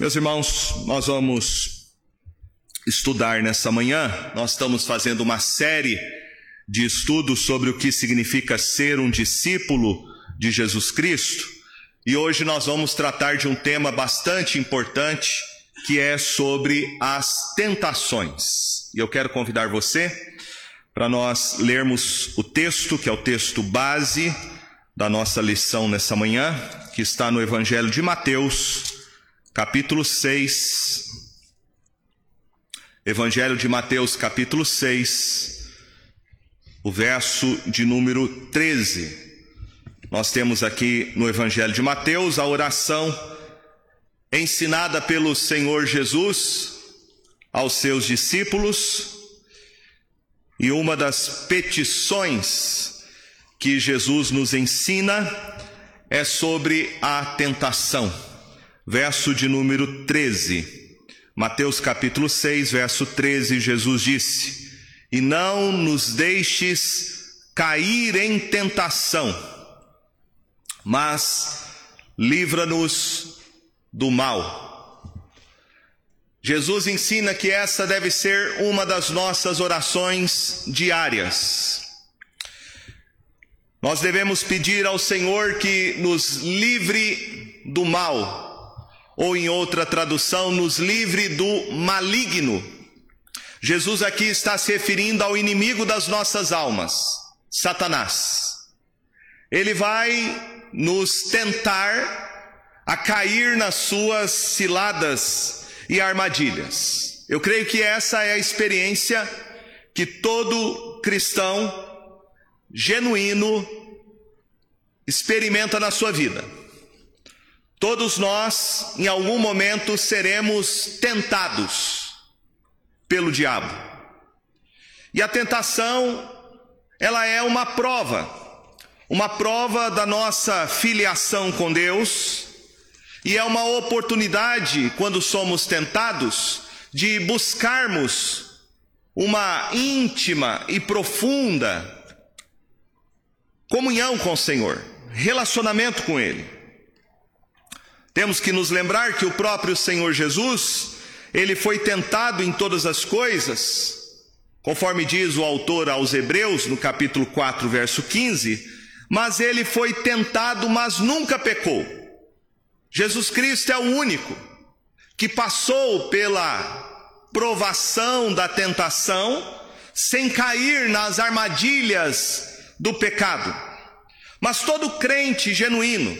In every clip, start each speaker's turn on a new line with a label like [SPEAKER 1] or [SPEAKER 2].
[SPEAKER 1] Meus irmãos, nós vamos estudar nessa manhã, nós estamos fazendo uma série de estudos sobre o que significa ser um discípulo de Jesus Cristo, e hoje nós vamos tratar de um tema bastante importante, que é sobre as tentações. E eu quero convidar você para nós lermos o texto, que é o texto base da nossa lição nessa manhã, que está no Evangelho de Mateus, capítulo 6. Evangelho de Mateus, capítulo 6, o verso de número 13. Nós temos aqui no Evangelho de Mateus a oração ensinada pelo Senhor Jesus aos seus discípulos e uma das petições que Jesus nos ensina é sobre a tentação verso de número 13. Mateus capítulo 6, verso 13, Jesus disse: E não nos deixes cair em tentação, mas livra-nos do mal. Jesus ensina que essa deve ser uma das nossas orações diárias. Nós devemos pedir ao Senhor que nos livre do mal ou em outra tradução, nos livre do maligno. Jesus aqui está se referindo ao inimigo das nossas almas, Satanás. Ele vai nos tentar a cair nas suas ciladas e armadilhas. Eu creio que essa é a experiência que todo cristão genuíno experimenta na sua vida. Todos nós, em algum momento, seremos tentados pelo diabo. E a tentação, ela é uma prova, uma prova da nossa filiação com Deus, e é uma oportunidade, quando somos tentados, de buscarmos uma íntima e profunda comunhão com o Senhor, relacionamento com Ele. Temos que nos lembrar que o próprio Senhor Jesus, ele foi tentado em todas as coisas, conforme diz o autor aos Hebreus, no capítulo 4, verso 15, mas ele foi tentado, mas nunca pecou. Jesus Cristo é o único que passou pela provação da tentação sem cair nas armadilhas do pecado. Mas todo crente genuíno,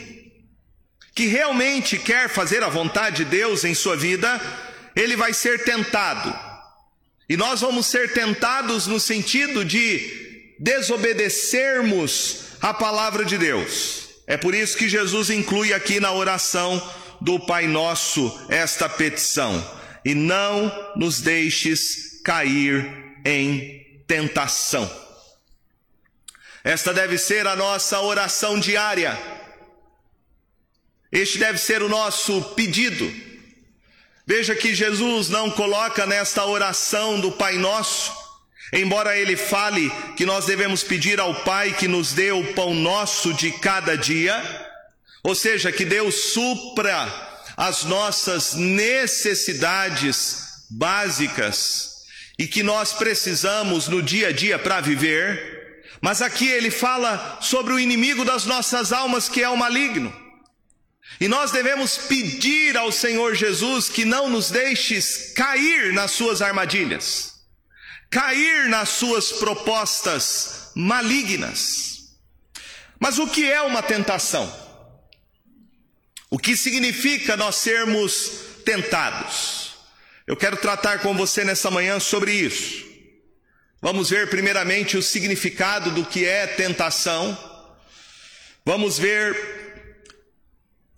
[SPEAKER 1] que realmente quer fazer a vontade de Deus em sua vida, ele vai ser tentado. E nós vamos ser tentados no sentido de desobedecermos a palavra de Deus. É por isso que Jesus inclui aqui na oração do Pai Nosso esta petição: e não nos deixes cair em tentação. Esta deve ser a nossa oração diária este deve ser o nosso pedido. Veja que Jesus não coloca nesta oração do Pai Nosso, embora ele fale que nós devemos pedir ao Pai que nos dê o pão nosso de cada dia, ou seja, que Deus supra as nossas necessidades básicas e que nós precisamos no dia a dia para viver. Mas aqui ele fala sobre o inimigo das nossas almas, que é o maligno. E nós devemos pedir ao Senhor Jesus que não nos deixes cair nas suas armadilhas, cair nas suas propostas malignas. Mas o que é uma tentação? O que significa nós sermos tentados? Eu quero tratar com você nessa manhã sobre isso. Vamos ver primeiramente o significado do que é tentação. Vamos ver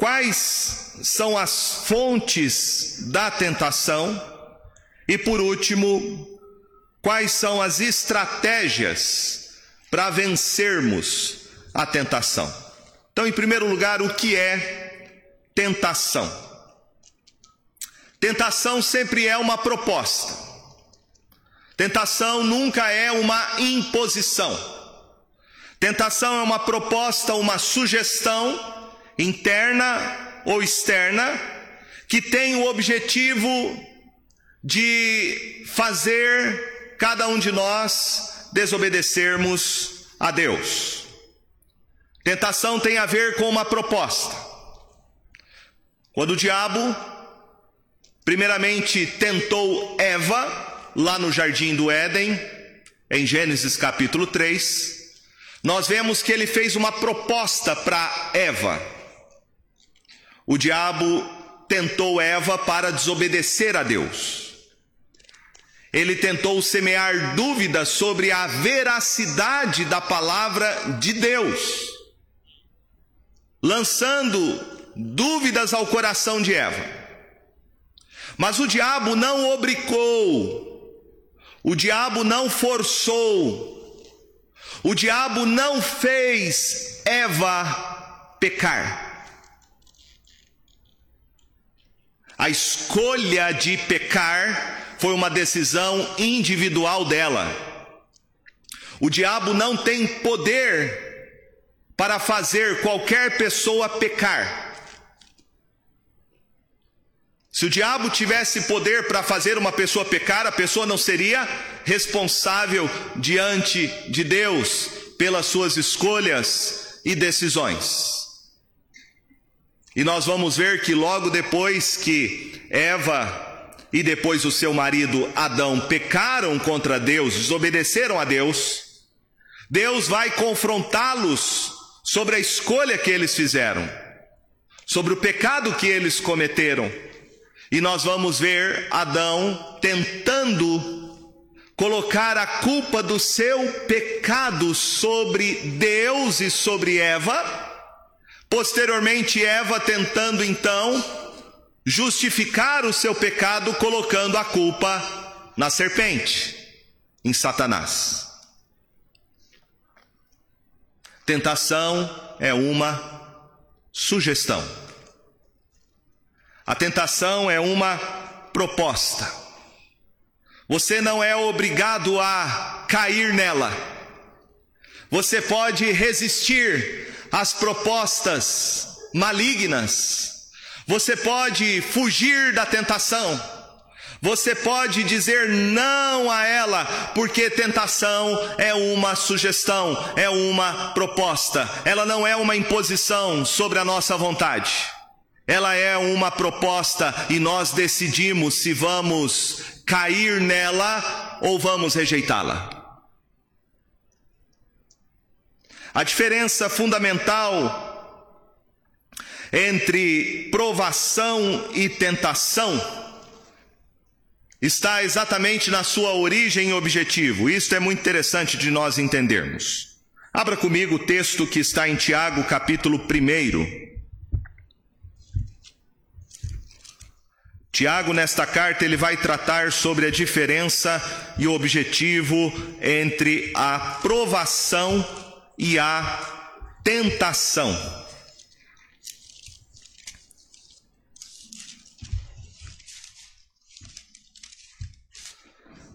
[SPEAKER 1] quais são as fontes da tentação e, por último, quais são as estratégias para vencermos a tentação. Então, em primeiro lugar, o que é tentação? Tentação sempre é uma proposta. Tentação nunca é uma imposição. Tentação é uma proposta, uma sugestão interna ou externa, que tem o objetivo de fazer cada um de nós desobedecermos a Deus. Tentação tem a ver com uma proposta. Quando o diabo, primeiramente, tentou Eva, lá no jardim do Éden, em Gênesis capítulo 3, nós vemos que ele fez uma proposta para Eva. O diabo tentou Eva para desobedecer a Deus. Ele tentou semear dúvidas sobre a veracidade da palavra de Deus, lançando dúvidas ao coração de Eva. Mas o diabo não obrigou, o diabo não forçou, o diabo não fez Eva pecar. A escolha de pecar foi uma decisão individual dela. O diabo não tem poder para fazer qualquer pessoa pecar. Se o diabo tivesse poder para fazer uma pessoa pecar, a pessoa não seria responsável diante de Deus pelas suas escolhas e decisões. E nós vamos ver que logo depois que Eva e depois o seu marido Adão pecaram contra Deus, desobedeceram a Deus, Deus vai confrontá-los sobre a escolha que eles fizeram, sobre o pecado que eles cometeram. E nós vamos ver Adão tentando colocar a culpa do seu pecado sobre Deus e sobre Eva Posteriormente, Eva tentando então justificar o seu pecado, colocando a culpa na serpente, em Satanás. Tentação é uma sugestão. A tentação é uma proposta. Você não é obrigado a cair nela. Você pode resistir as propostas malignas. Você pode fugir da tentação. Você pode dizer não a ela, porque tentação é uma sugestão, é uma proposta. Ela não é uma imposição sobre a nossa vontade. Ela é uma proposta e nós decidimos se vamos cair nela ou vamos rejeitá-la. A diferença fundamental entre provação e tentação está exatamente na sua origem e objetivo. Isto é muito interessante de nós entendermos. Abra comigo o texto que está em Tiago, capítulo 1. Tiago, nesta carta, ele vai tratar sobre a diferença e o objetivo entre a provação e a tentação.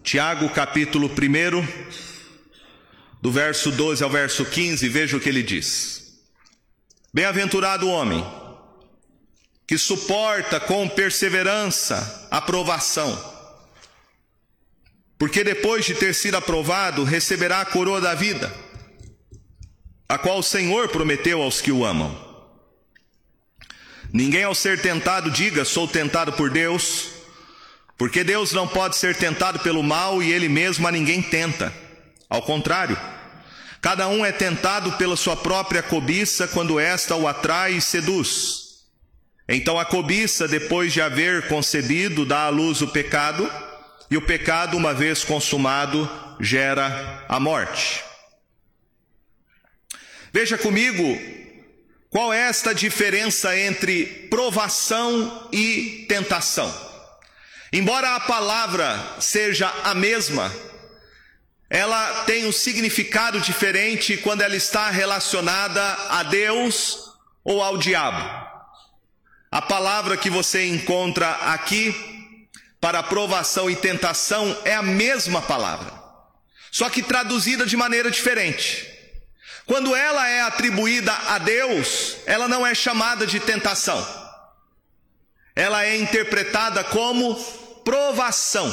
[SPEAKER 1] Tiago, capítulo 1, do verso 12 ao verso 15, veja o que ele diz: Bem-aventurado o homem que suporta com perseverança a provação, porque depois de ter sido aprovado, receberá a coroa da vida a qual o Senhor prometeu aos que o amam. Ninguém ao ser tentado diga: sou tentado por Deus, porque Deus não pode ser tentado pelo mal e ele mesmo a ninguém tenta. Ao contrário, cada um é tentado pela sua própria cobiça quando esta o atrai e seduz. Então a cobiça, depois de haver concebido, dá à luz o pecado, e o pecado, uma vez consumado, gera a morte. Veja comigo qual é esta diferença entre provação e tentação. Embora a palavra seja a mesma, ela tem um significado diferente quando ela está relacionada a Deus ou ao diabo. A palavra que você encontra aqui para provação e tentação é a mesma palavra, só que traduzida de maneira diferente. Quando ela é atribuída a Deus, ela não é chamada de tentação. ela é interpretada como provação.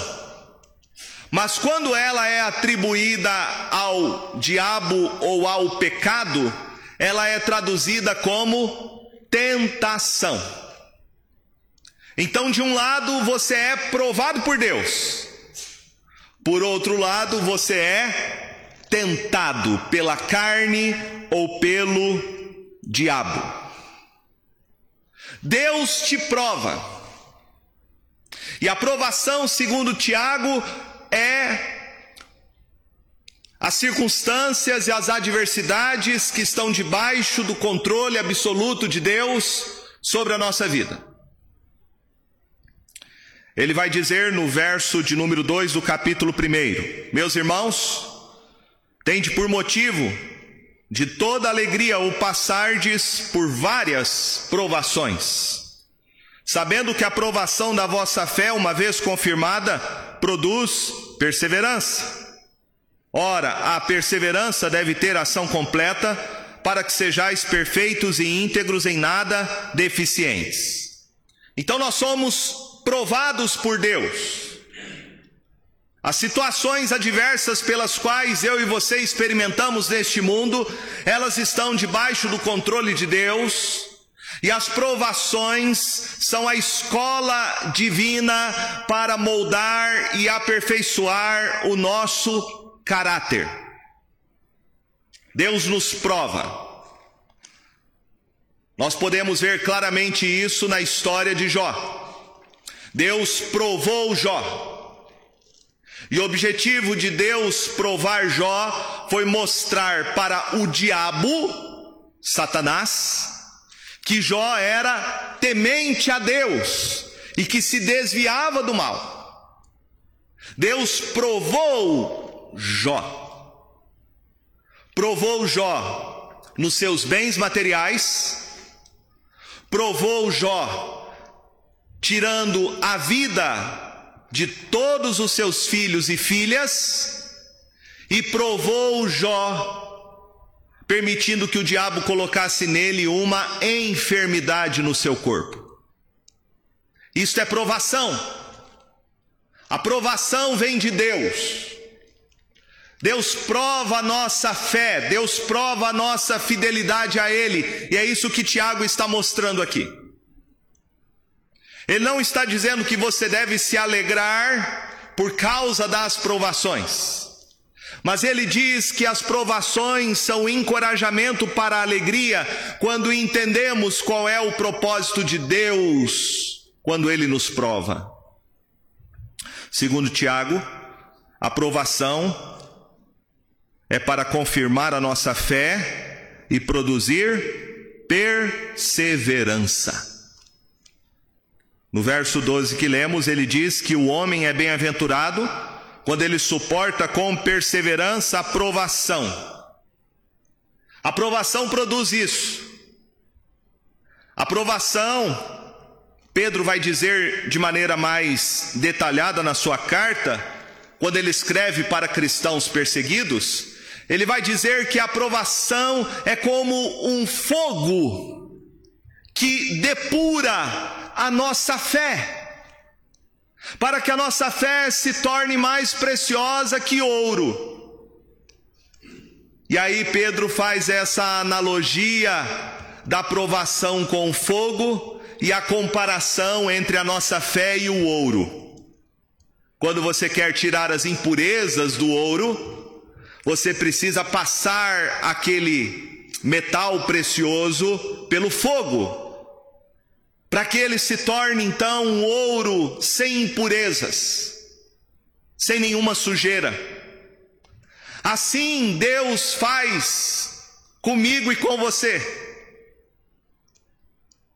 [SPEAKER 1] Mas quando ela é atribuída ao diabo ou ao pecado, ela é traduzida como tentação. Então, de um lado, você é provado por Deus, por outro lado, você é tentado pela carne ou pelo diabo. Deus te prova. E a provação, segundo Tiago, é as circunstâncias e as adversidades que estão debaixo do controle absoluto de Deus sobre a nossa vida. Ele vai dizer no verso de número 2 do capítulo 1: Meus irmãos, tende por motivo de toda alegria o passardes por várias provações, sabendo que a provação da vossa fé, uma vez confirmada, produz perseverança. Ora, a perseverança deve ter ação completa, para que sejais perfeitos e íntegros em nada deficientes. Então nós somos provados por Deus. As situações adversas pelas quais eu e você experimentamos neste mundo, elas estão debaixo do controle de Deus, e as provações são a escola divina para moldar e aperfeiçoar o nosso caráter. Deus nos prova. Nós podemos ver claramente isso na história de Jó. Deus provou Jó. E o objetivo de Deus provar Jó foi mostrar para o diabo, Satanás, que Jó era temente a Deus e que se desviava do mal. Deus provou Jó. Provou Jó nos seus bens materiais, provou Jó tirando a vida de todos os seus filhos e filhas e provou Jó, permitindo que o diabo colocasse nele uma enfermidade no seu corpo. Isto é provação. A provação vem de Deus. Deus prova a nossa fé, Deus prova a nossa fidelidade a Ele, e é isso que Tiago está mostrando aqui. Ele não está dizendo que você deve se alegrar por causa das provações. Mas ele diz que as provações são encorajamento para a alegria quando entendemos qual é o propósito de Deus quando ele nos prova. Segundo Tiago, a provação é para confirmar a nossa fé e produzir perseverança. No verso 12 que lemos, ele diz que o homem é bem-aventurado quando ele suporta com perseverança a provação. A provação produz isso. A provação, Pedro vai dizer de maneira mais detalhada na sua carta, quando ele escreve para cristãos perseguidos, ele vai dizer que a provação é como um fogo que depura a nossa fé, para que a nossa fé se torne mais preciosa que ouro. E aí Pedro faz essa analogia da provação com fogo e a comparação entre a nossa fé e o ouro. Quando você quer tirar as impurezas do ouro, você precisa passar aquele metal precioso pelo fogo para que ele se torne então um ouro sem impurezas, sem nenhuma sujeira. Assim Deus faz comigo e com você.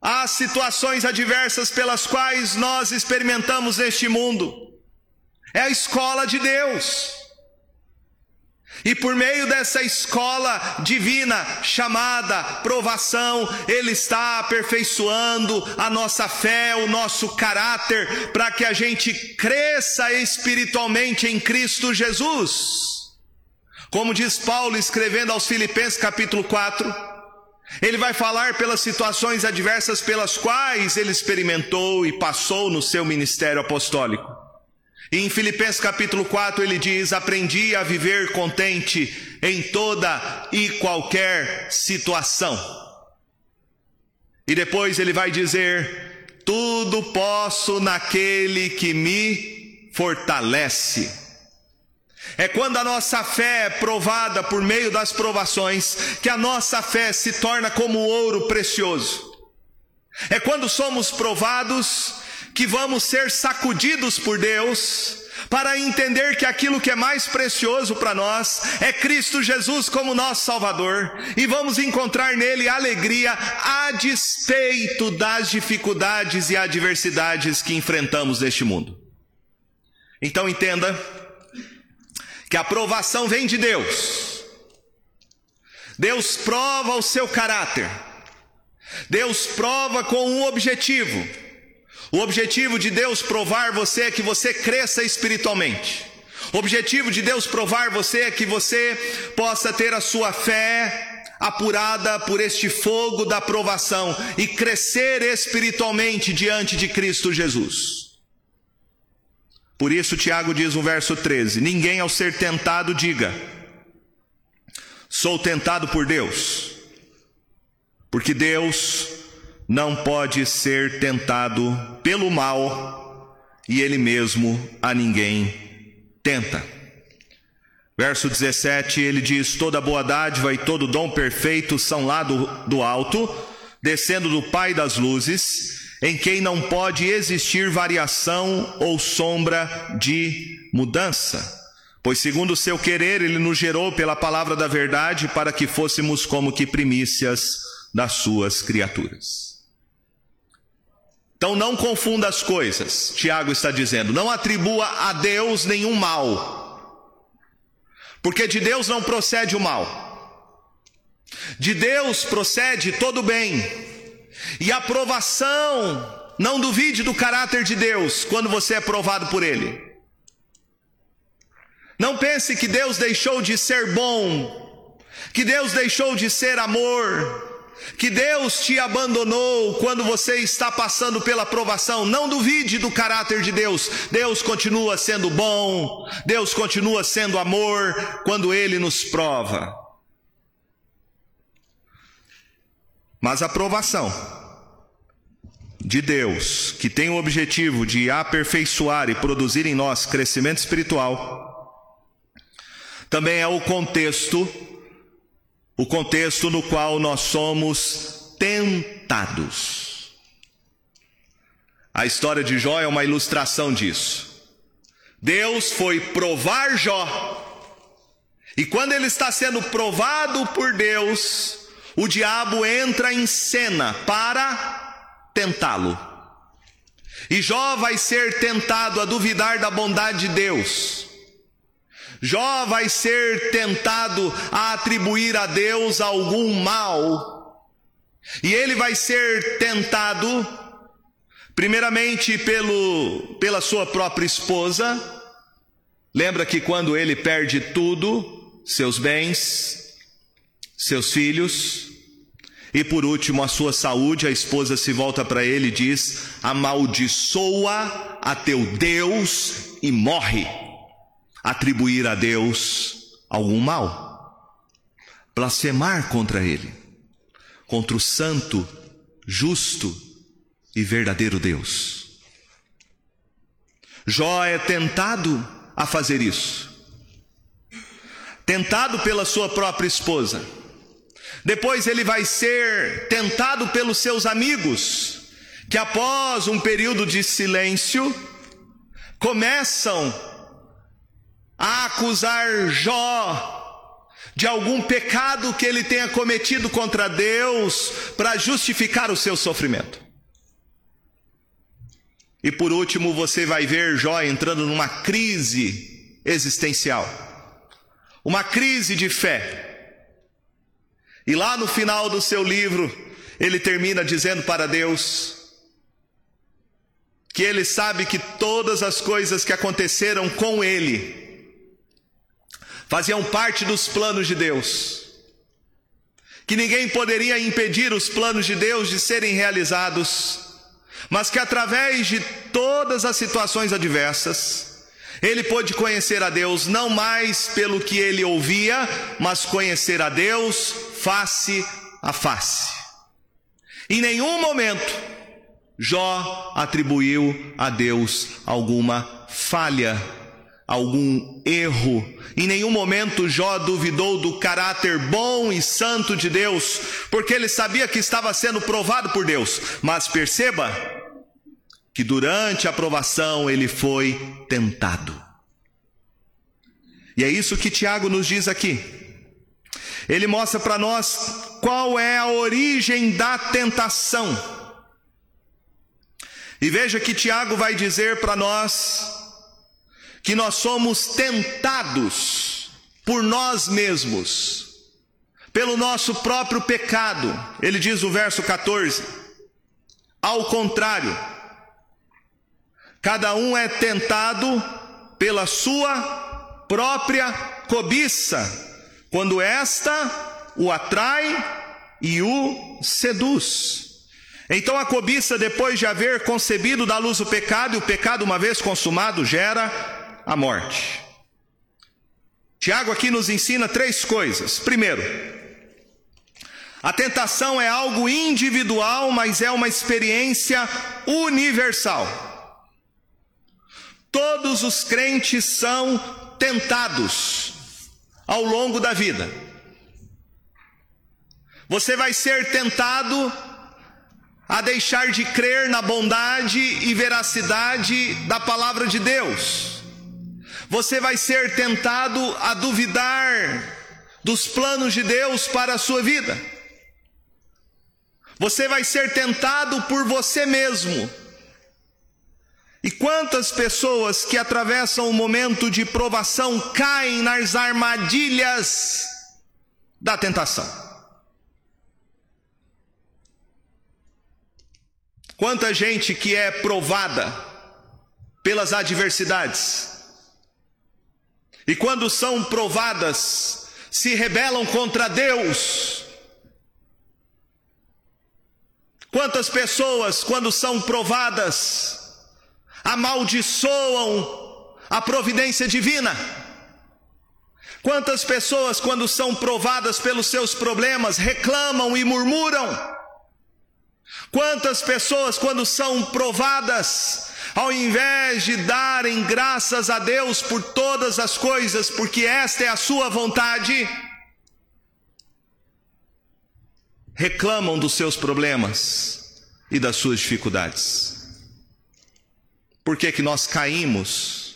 [SPEAKER 1] Há situações adversas pelas quais nós experimentamos neste mundo. É a escola de Deus. E por meio dessa escola divina chamada provação, Ele está aperfeiçoando a nossa fé, o nosso caráter, para que a gente cresça espiritualmente em Cristo Jesus. Como diz Paulo escrevendo aos Filipenses capítulo 4, Ele vai falar pelas situações adversas pelas quais ele experimentou e passou no seu ministério apostólico. Em Filipenses capítulo 4 ele diz: Aprendi a viver contente em toda e qualquer situação. E depois ele vai dizer: Tudo posso naquele que me fortalece. É quando a nossa fé é provada por meio das provações que a nossa fé se torna como ouro precioso. É quando somos provados que vamos ser sacudidos por Deus para entender que aquilo que é mais precioso para nós é Cristo Jesus como nosso Salvador e vamos encontrar nele alegria a despeito das dificuldades e adversidades que enfrentamos neste mundo. Então entenda que a aprovação vem de Deus. Deus prova o seu caráter. Deus prova com um objetivo. O objetivo de Deus provar você é que você cresça espiritualmente. O objetivo de Deus provar você é que você possa ter a sua fé apurada por este fogo da provação e crescer espiritualmente diante de Cristo Jesus. Por isso, Tiago diz no verso 13: Ninguém ao ser tentado diga, sou tentado por Deus, porque Deus não pode ser tentado pelo mal e Ele mesmo a ninguém tenta. Verso 17, ele diz: Toda boa dádiva e todo dom perfeito são lá do, do alto, descendo do Pai das luzes em quem não pode existir variação ou sombra de mudança. Pois, segundo o seu querer, ele nos gerou pela palavra da verdade para que fôssemos como que primícias das suas criaturas. Então não confunda as coisas, Tiago está dizendo, não atribua a Deus nenhum mal, porque de Deus não procede o mal, de Deus procede todo o bem. E a provação, não duvide do caráter de Deus quando você é provado por Ele. Não pense que Deus deixou de ser bom, que Deus deixou de ser amor, que Deus te abandonou quando você está passando pela provação. Não duvide do caráter de Deus. Deus continua sendo bom, Deus continua sendo amor quando Ele nos prova. Mas a provação de Deus, que tem o objetivo de aperfeiçoar e produzir em nós crescimento espiritual, também é o contexto, o contexto no qual nós somos tentados. A história de Jó é uma ilustração disso. Deus foi provar Jó, e quando ele está sendo provado por Deus, o diabo entra em cena para tentá-lo. E Jó vai ser tentado a duvidar da bondade de Deus. Jó vai ser tentado a atribuir a Deus algum mal. E ele vai ser tentado, primeiramente pelo, pela sua própria esposa. Lembra que quando ele perde tudo, seus bens, seus filhos, e por último, a sua saúde, a esposa se volta para ele e diz: amaldiçoa a teu Deus e morre. Atribuir a Deus algum mal, blasfemar contra ele, contra o santo, justo e verdadeiro Deus. Jó é tentado a fazer isso, tentado pela sua própria esposa depois ele vai ser tentado pelos seus amigos, que após um período de silêncio, começam a acusar Jó de algum pecado que ele tenha cometido contra Deus para justificar o seu sofrimento. E por último, você vai ver Jó entrando numa crise existencial, uma crise de fé. E lá no final do seu livro, ele termina dizendo para Deus que ele sabe que todas as coisas que aconteceram com ele faziam parte dos planos de Deus. que ninguém poderia impedir os planos de Deus de serem realizados, mas que através de todas as situações adversas, ele pôde conhecer a Deus não mais pelo que ele ouvia, mas conhecer a Deus face a face. Em nenhum momento Jó atribuiu a Deus alguma falha, algum erro. Em nenhum momento Jó duvidou do caráter bom e santo de Deus, porque ele sabia que estava sendo provado por Deus. Mas perceba que durante a provação ele foi tentado. E é isso que Tiago nos diz aqui. Ele mostra para nós qual é a origem da tentação. E veja que Tiago vai dizer para nós que nós somos tentados por nós mesmos, pelo nosso próprio pecado. Ele diz no verso 14: Ao contrário, cada um é tentado pela sua própria cobiça, quando esta o atrai e o seduz. Então a cobiça, depois de haver concebido da luz o pecado, e o pecado, uma vez consumado, gera a morte. Tiago aqui nos ensina três coisas. Primeiro, a tentação é algo individual, mas é uma experiência universal. Todos os crentes são tentados ao longo da vida. Você vai ser tentado a deixar de crer na bondade e veracidade da palavra de Deus. Você vai ser tentado a duvidar dos planos de Deus para a sua vida. Você vai ser tentado por você mesmo. E quantas pessoas que atravessam um momento de provação caem nas armadilhas da tentação? Quanta gente que é provada pelas adversidades, e quando são provadas, se rebelam contra Deus. Quantas pessoas, quando são provadas, amaldiçoam a providência divina. Quantas pessoas, quando são provadas pelos seus problemas, reclamam e murmuram. Quantas pessoas, quando são provadas, ao invés de darem graças a Deus por todas as coisas, porque esta é a sua vontade, reclamam dos seus problemas e das suas dificuldades. Por que que nós caímos?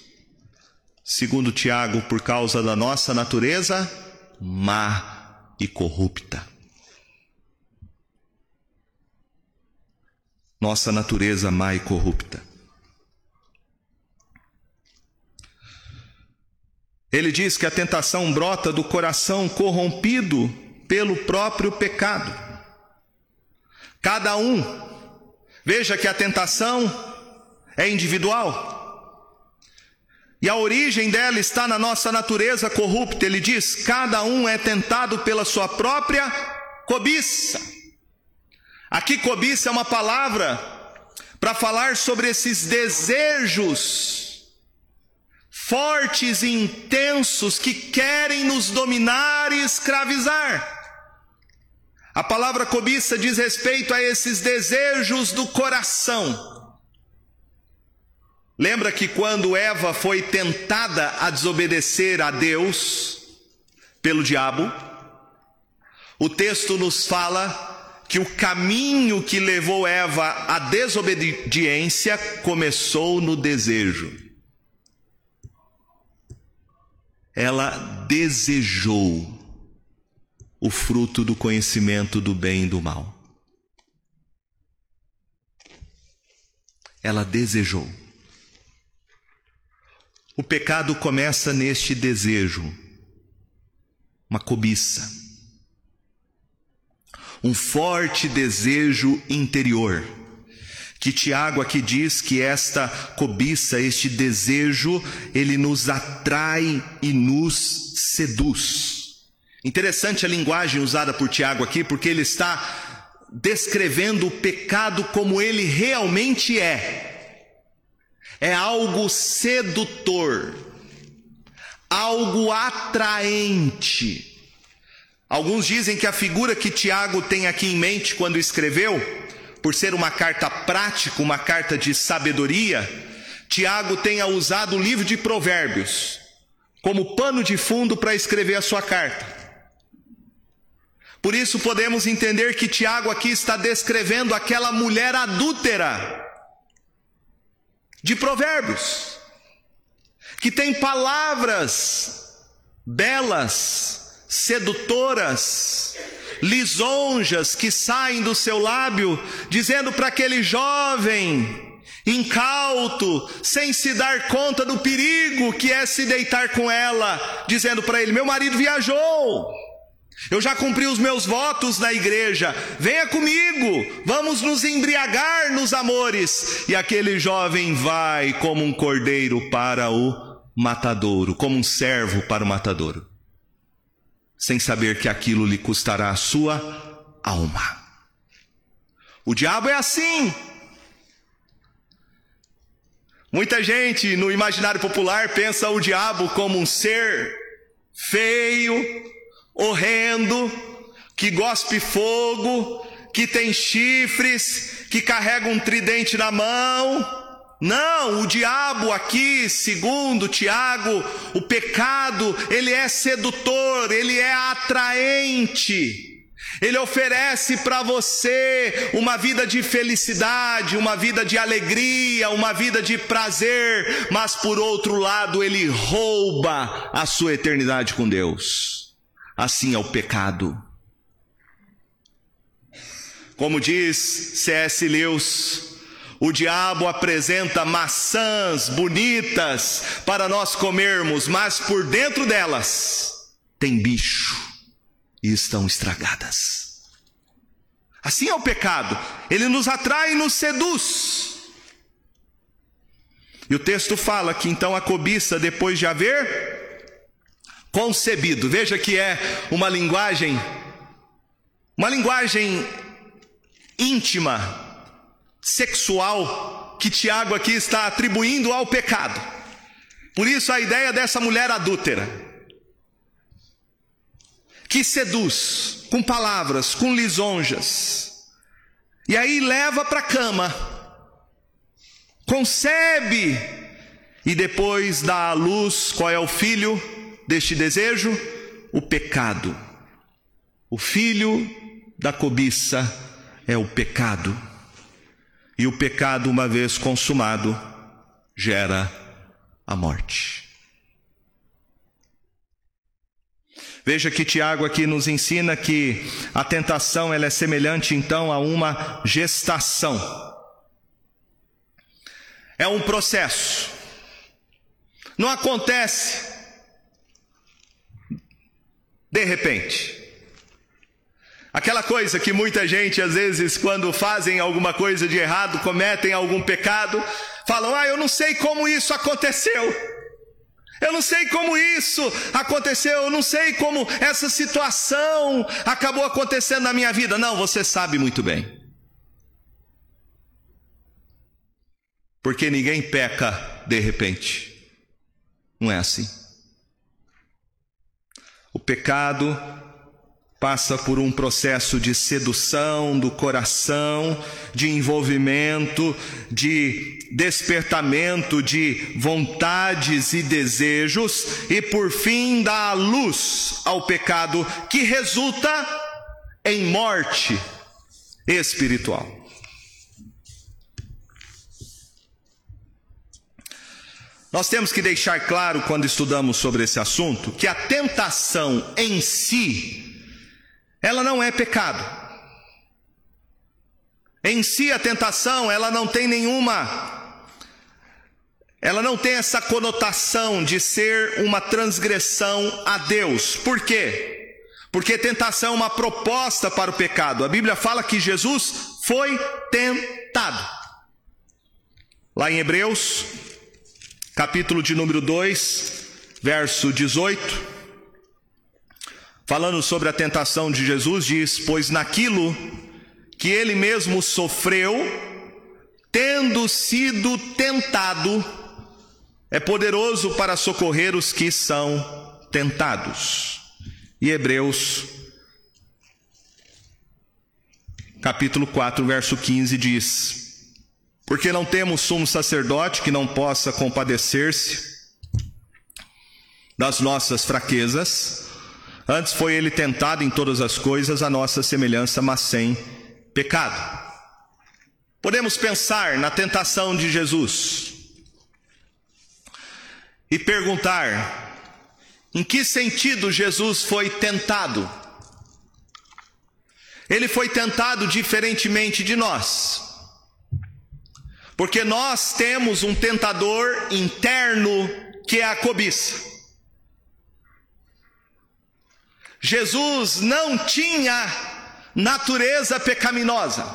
[SPEAKER 1] Segundo Tiago, por causa da nossa natureza má e corrupta. nossa natureza má e corrupta. Ele diz que a tentação brota do coração corrompido pelo próprio pecado. Cada um, veja que a tentação é individual. E a origem dela está na nossa natureza corrupta. Ele diz: cada um é tentado pela sua própria cobiça. Aqui cobiça é uma palavra para falar sobre esses desejos fortes e intensos que querem nos dominar e escravizar. A palavra cobiça diz respeito a esses desejos do coração. Lembra que quando Eva foi tentada a desobedecer a Deus pelo diabo, o texto nos fala que o caminho que levou Eva à desobediência começou no desejo. Ela desejou o fruto do conhecimento do bem e do mal. Ela desejou. O pecado começa neste desejo, uma cobiça um forte desejo interior. Que Tiago aqui diz que esta cobiça, este desejo, ele nos atrai e nos seduz. Interessante a linguagem usada por Tiago aqui, porque ele está descrevendo o pecado como ele realmente é. É algo sedutor, algo atraente. Alguns dizem que a figura que Tiago tem aqui em mente quando escreveu, por ser uma carta prática, uma carta de sabedoria, Tiago tenha usado o livro de Provérbios como pano de fundo para escrever a sua carta. Por isso podemos entender que Tiago aqui está descrevendo aquela mulher adúltera de Provérbios, que tem palavras belas, sedutoras, lisonjas que saem do seu lábio, dizendo para aquele jovem incauto, sem se dar conta do perigo que é se deitar com ela, dizendo para ele: Meu marido viajou. Eu já cumpri os meus votos na igreja. Venha comigo, vamos nos embriagar nos amores. E aquele jovem vai como um cordeiro para o matadouro, como um servo para o matadouro, sem saber que aquilo lhe custará a sua alma. O diabo é assim. Muita gente no imaginário popular pensa o diabo como um ser feio, horrendo, que gospe fogo, que tem chifres, que carrega um tridente na mão. Não, o diabo aqui, segundo Tiago, o pecado, ele é sedutor, ele é atraente. Ele oferece para você uma vida de felicidade, uma vida de alegria, uma vida de prazer, mas por outro lado, ele rouba a sua eternidade com Deus. Assim é o pecado. Como diz C.S. Lewis, o diabo apresenta maçãs bonitas para nós comermos, mas por dentro delas tem bicho e estão estragadas. Assim é o pecado, ele nos atrai e nos seduz. E o texto fala que então a cobiça, depois de haver concebido, veja que é uma linguagem, uma linguagem íntima, sexual, que Tiago aqui está atribuindo ao pecado. Por isso a ideia dessa mulher adúltera que seduz com palavras, com lisonjas, e aí leva para a cama, concebe, e depois dá à luz qual é o filho deste desejo? O pecado. O filho da cobiça é o pecado. E o pecado, uma vez consumado, gera a morte. Veja que Tiago aqui nos ensina que a tentação ela é semelhante então a uma gestação. É um processo. Não acontece de repente. Aquela coisa que muita gente, às vezes, quando fazem alguma coisa de errado, cometem algum pecado, falam: Ah, eu não sei como isso aconteceu. Eu não sei como isso aconteceu, eu não sei como essa situação acabou acontecendo na minha vida. Não, você sabe muito bem. Porque ninguém peca de repente. Não é assim. O pecado passa por um processo de sedução do coração, de envolvimento, de despertamento de vontades e desejos, e por fim dá a luz ao pecado que resulta em morte espiritual. Nós temos que deixar claro, quando estudamos sobre esse assunto, que a tentação em si ela não é pecado. Em si a tentação, ela não tem nenhuma ela não tem essa conotação de ser uma transgressão a Deus. Por quê? Porque tentação é uma proposta para o pecado. A Bíblia fala que Jesus foi tentado. Lá em Hebreus, capítulo de número 2, verso 18, falando sobre a tentação de Jesus, diz: Pois naquilo que ele mesmo sofreu, tendo sido tentado, é poderoso para socorrer os que são tentados. E Hebreus, capítulo 4, verso 15 diz: Porque não temos sumo sacerdote que não possa compadecer-se das nossas fraquezas, antes foi ele tentado em todas as coisas, a nossa semelhança, mas sem pecado. Podemos pensar na tentação de Jesus e perguntar: em que sentido Jesus foi tentado? Ele foi tentado diferentemente de nós, porque nós temos um tentador interno que é a cobiça. Jesus não tinha natureza pecaminosa.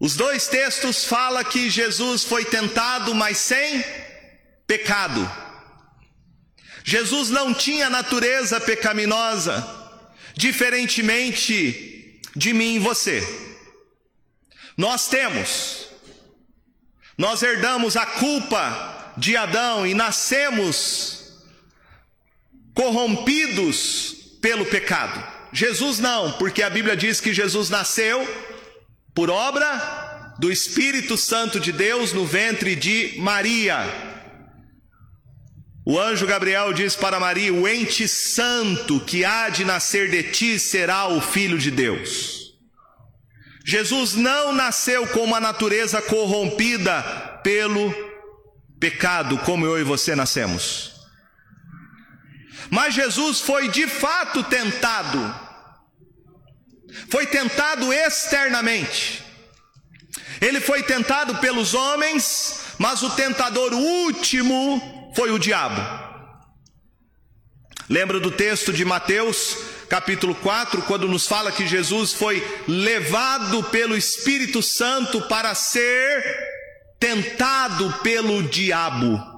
[SPEAKER 1] Os dois textos falam que Jesus foi tentado, mas sem pecado. Jesus não tinha natureza pecaminosa, diferentemente de mim e você. Nós temos. Nós herdamos a culpa de Adão e nascemos corrompidos pelo pecado. Jesus não, porque a Bíblia diz que Jesus nasceu por obra do Espírito Santo de Deus no ventre de Maria. O anjo Gabriel diz para Maria: O ente santo que há de nascer de ti será o filho de Deus. Jesus não nasceu com uma natureza corrompida pelo pecado, como eu e você nascemos. Mas Jesus foi de fato tentado, foi tentado externamente. Ele foi tentado pelos homens, mas o tentador último foi o diabo. Lembra do texto de Mateus, capítulo 4, quando nos fala que Jesus foi levado pelo Espírito Santo para ser tentado pelo diabo.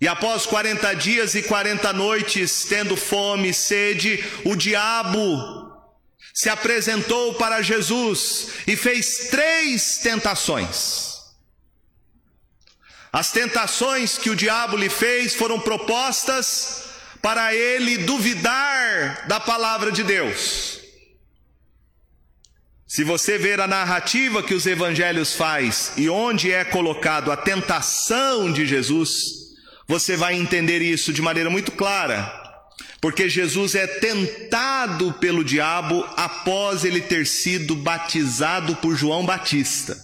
[SPEAKER 1] E após 40 dias e 40 noites, tendo fome e sede, o diabo se apresentou para Jesus e fez três tentações. As tentações que o diabo lhe fez foram propostas para ele duvidar da palavra de Deus. Se você ver a narrativa que os evangelhos faz e onde é colocado a tentação de Jesus, você vai entender isso de maneira muito clara. Porque Jesus é tentado pelo diabo após ele ter sido batizado por João Batista.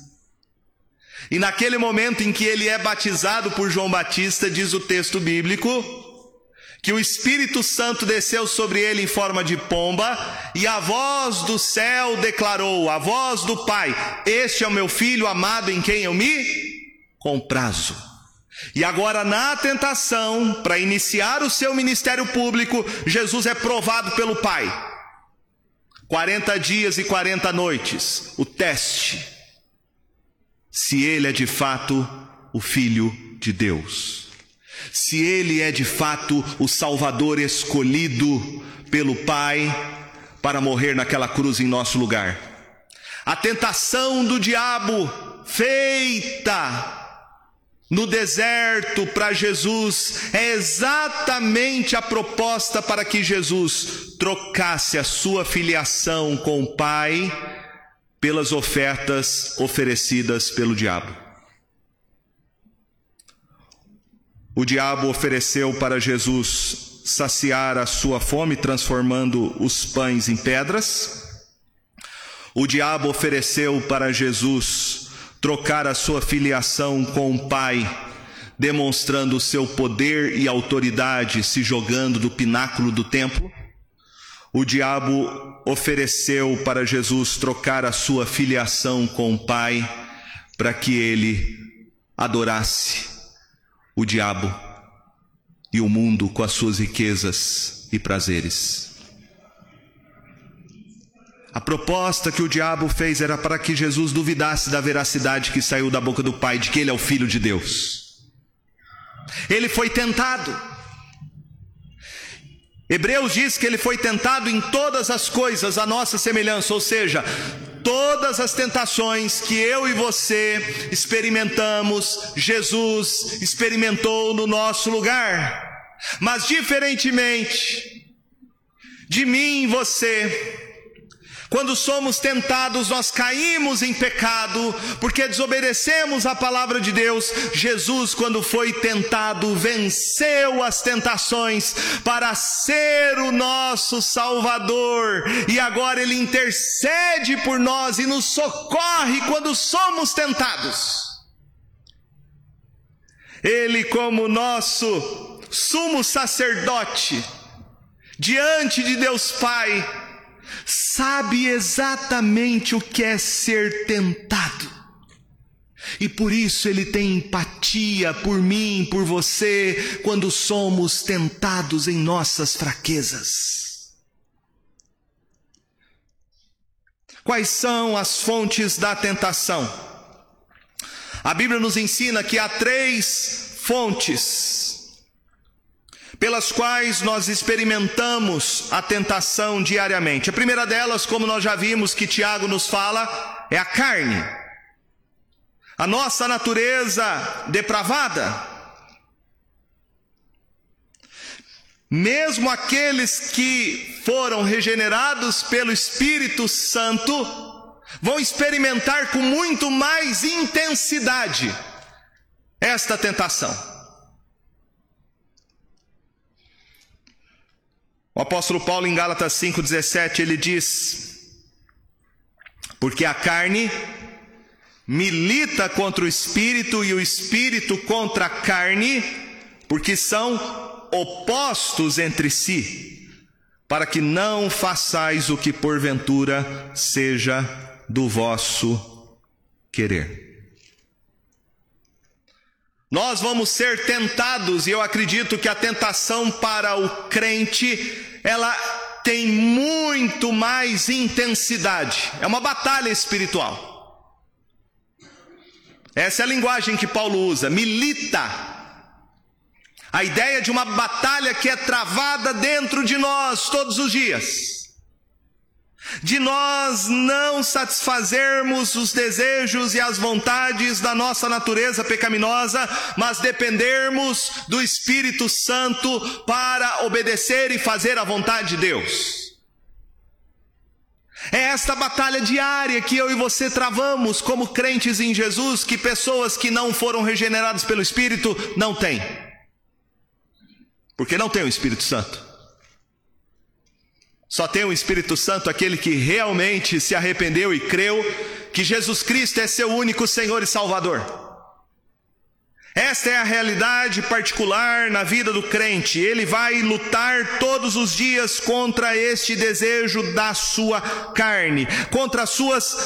[SPEAKER 1] E naquele momento em que ele é batizado por João Batista, diz o texto bíblico, que o Espírito Santo desceu sobre ele em forma de pomba, e a voz do céu declarou, a voz do Pai: Este é o meu filho amado em quem eu me comprazo. E agora, na tentação, para iniciar o seu ministério público, Jesus é provado pelo Pai. 40 dias e 40 noites, o teste. Se ele é de fato o Filho de Deus. Se ele é de fato o Salvador escolhido pelo Pai para morrer naquela cruz em nosso lugar. A tentação do diabo feita no deserto para Jesus é exatamente a proposta para que Jesus trocasse a sua filiação com o Pai pelas ofertas oferecidas pelo diabo. O diabo ofereceu para Jesus saciar a sua fome, transformando os pães em pedras. O diabo ofereceu para Jesus trocar a sua filiação com o Pai, demonstrando o seu poder e autoridade, se jogando do pináculo do templo. O diabo ofereceu para Jesus trocar a sua filiação com o Pai, para que ele adorasse o diabo e o mundo com as suas riquezas e prazeres. A proposta que o diabo fez era para que Jesus duvidasse da veracidade que saiu da boca do Pai de que ele é o Filho de Deus. Ele foi tentado. Hebreus diz que ele foi tentado em todas as coisas, a nossa semelhança, ou seja, todas as tentações que eu e você experimentamos, Jesus experimentou no nosso lugar. Mas diferentemente de mim e você, quando somos tentados, nós caímos em pecado, porque desobedecemos a palavra de Deus. Jesus, quando foi tentado, venceu as tentações para ser o nosso Salvador, e agora Ele intercede por nós e nos socorre quando somos tentados. Ele, como nosso sumo sacerdote, diante de Deus Pai, sabe exatamente o que é ser tentado. E por isso ele tem empatia por mim, por você, quando somos tentados em nossas fraquezas. Quais são as fontes da tentação? A Bíblia nos ensina que há três fontes pelas quais nós experimentamos a tentação diariamente. A primeira delas, como nós já vimos que Tiago nos fala, é a carne. A nossa natureza depravada. Mesmo aqueles que foram regenerados pelo Espírito Santo vão experimentar com muito mais intensidade esta tentação. O apóstolo Paulo em Gálatas 5,17 ele diz: Porque a carne milita contra o espírito e o espírito contra a carne, porque são opostos entre si, para que não façais o que porventura seja do vosso querer. Nós vamos ser tentados, e eu acredito que a tentação para o crente, ela tem muito mais intensidade. É uma batalha espiritual. Essa é a linguagem que Paulo usa, milita. A ideia de uma batalha que é travada dentro de nós todos os dias de nós não satisfazermos os desejos e as vontades da nossa natureza pecaminosa, mas dependermos do Espírito Santo para obedecer e fazer a vontade de Deus. É esta batalha diária que eu e você travamos como crentes em Jesus, que pessoas que não foram regeneradas pelo Espírito não têm. Porque não tem o Espírito Santo. Só tem o Espírito Santo aquele que realmente se arrependeu e creu que Jesus Cristo é seu único Senhor e Salvador. Esta é a realidade particular na vida do crente. Ele vai lutar todos os dias contra este desejo da sua carne, contra as suas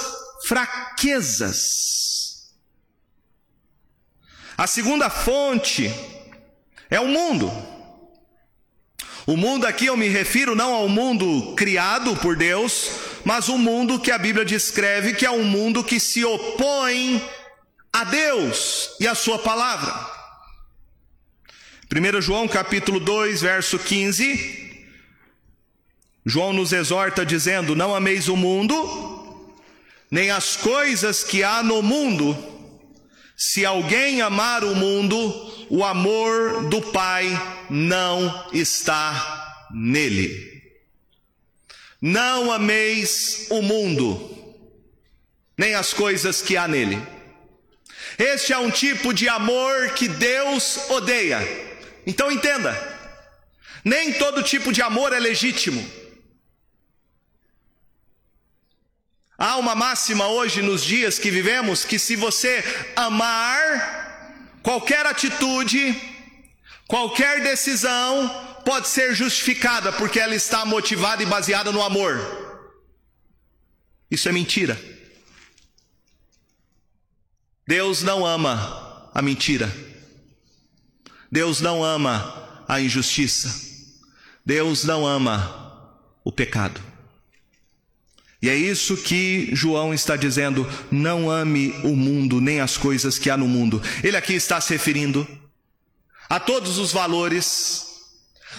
[SPEAKER 1] fraquezas. A segunda fonte é o mundo. O mundo aqui eu me refiro não ao mundo criado por Deus, mas o mundo que a Bíblia descreve que é um mundo que se opõe a Deus e a sua palavra. 1 João capítulo 2, verso 15. João nos exorta dizendo: Não ameis o mundo, nem as coisas que há no mundo. Se alguém amar o mundo, o amor do Pai não está nele. Não ameis o mundo, nem as coisas que há nele. Este é um tipo de amor que Deus odeia. Então entenda: nem todo tipo de amor é legítimo. Há uma máxima hoje nos dias que vivemos que se você amar, qualquer atitude, qualquer decisão pode ser justificada porque ela está motivada e baseada no amor. Isso é mentira. Deus não ama a mentira. Deus não ama a injustiça. Deus não ama o pecado. E é isso que João está dizendo: não ame o mundo, nem as coisas que há no mundo. Ele aqui está se referindo a todos os valores,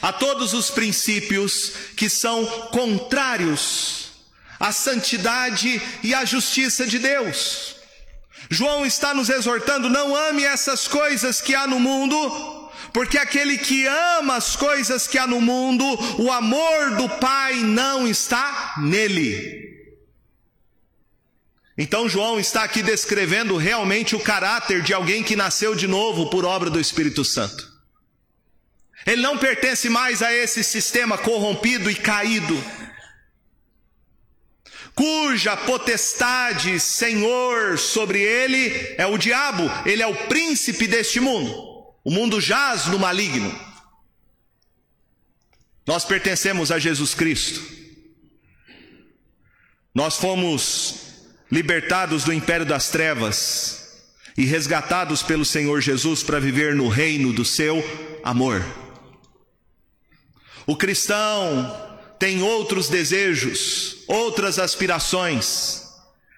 [SPEAKER 1] a todos os princípios que são contrários à santidade e à justiça de Deus. João está nos exortando: não ame essas coisas que há no mundo, porque aquele que ama as coisas que há no mundo, o amor do Pai não está nele. Então, João está aqui descrevendo realmente o caráter de alguém que nasceu de novo por obra do Espírito Santo. Ele não pertence mais a esse sistema corrompido e caído, cuja potestade, senhor sobre ele é o diabo, ele é o príncipe deste mundo. O mundo jaz no maligno. Nós pertencemos a Jesus Cristo. Nós fomos libertados do império das trevas e resgatados pelo Senhor Jesus para viver no reino do seu amor. O cristão tem outros desejos, outras aspirações.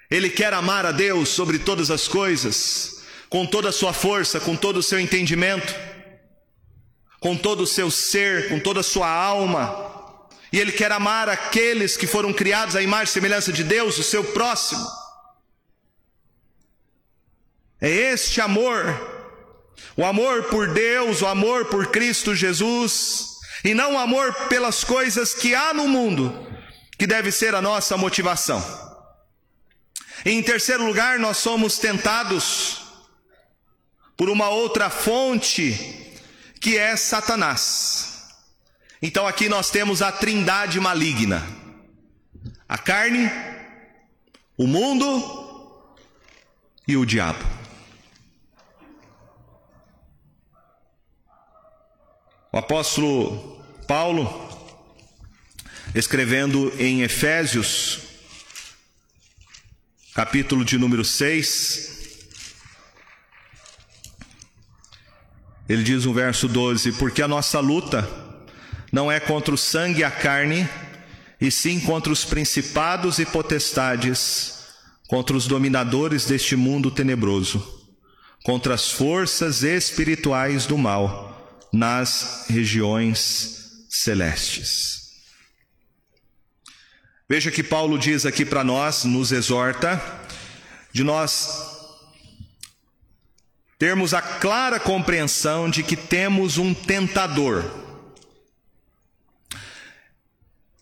[SPEAKER 1] Ele quer amar a Deus sobre todas as coisas, com toda a sua força, com todo o seu entendimento, com todo o seu ser, com toda a sua alma. E ele quer amar aqueles que foram criados à imagem e semelhança de Deus, o seu próximo. É este amor, o amor por Deus, o amor por Cristo Jesus, e não o amor pelas coisas que há no mundo, que deve ser a nossa motivação. Em terceiro lugar, nós somos tentados por uma outra fonte, que é Satanás. Então aqui nós temos a trindade maligna: a carne, o mundo e o diabo. O apóstolo Paulo, escrevendo em Efésios, capítulo de número 6, ele diz no verso 12: Porque a nossa luta não é contra o sangue e a carne, e sim contra os principados e potestades, contra os dominadores deste mundo tenebroso, contra as forças espirituais do mal nas regiões celestes. Veja que Paulo diz aqui para nós, nos exorta, de nós termos a clara compreensão de que temos um tentador.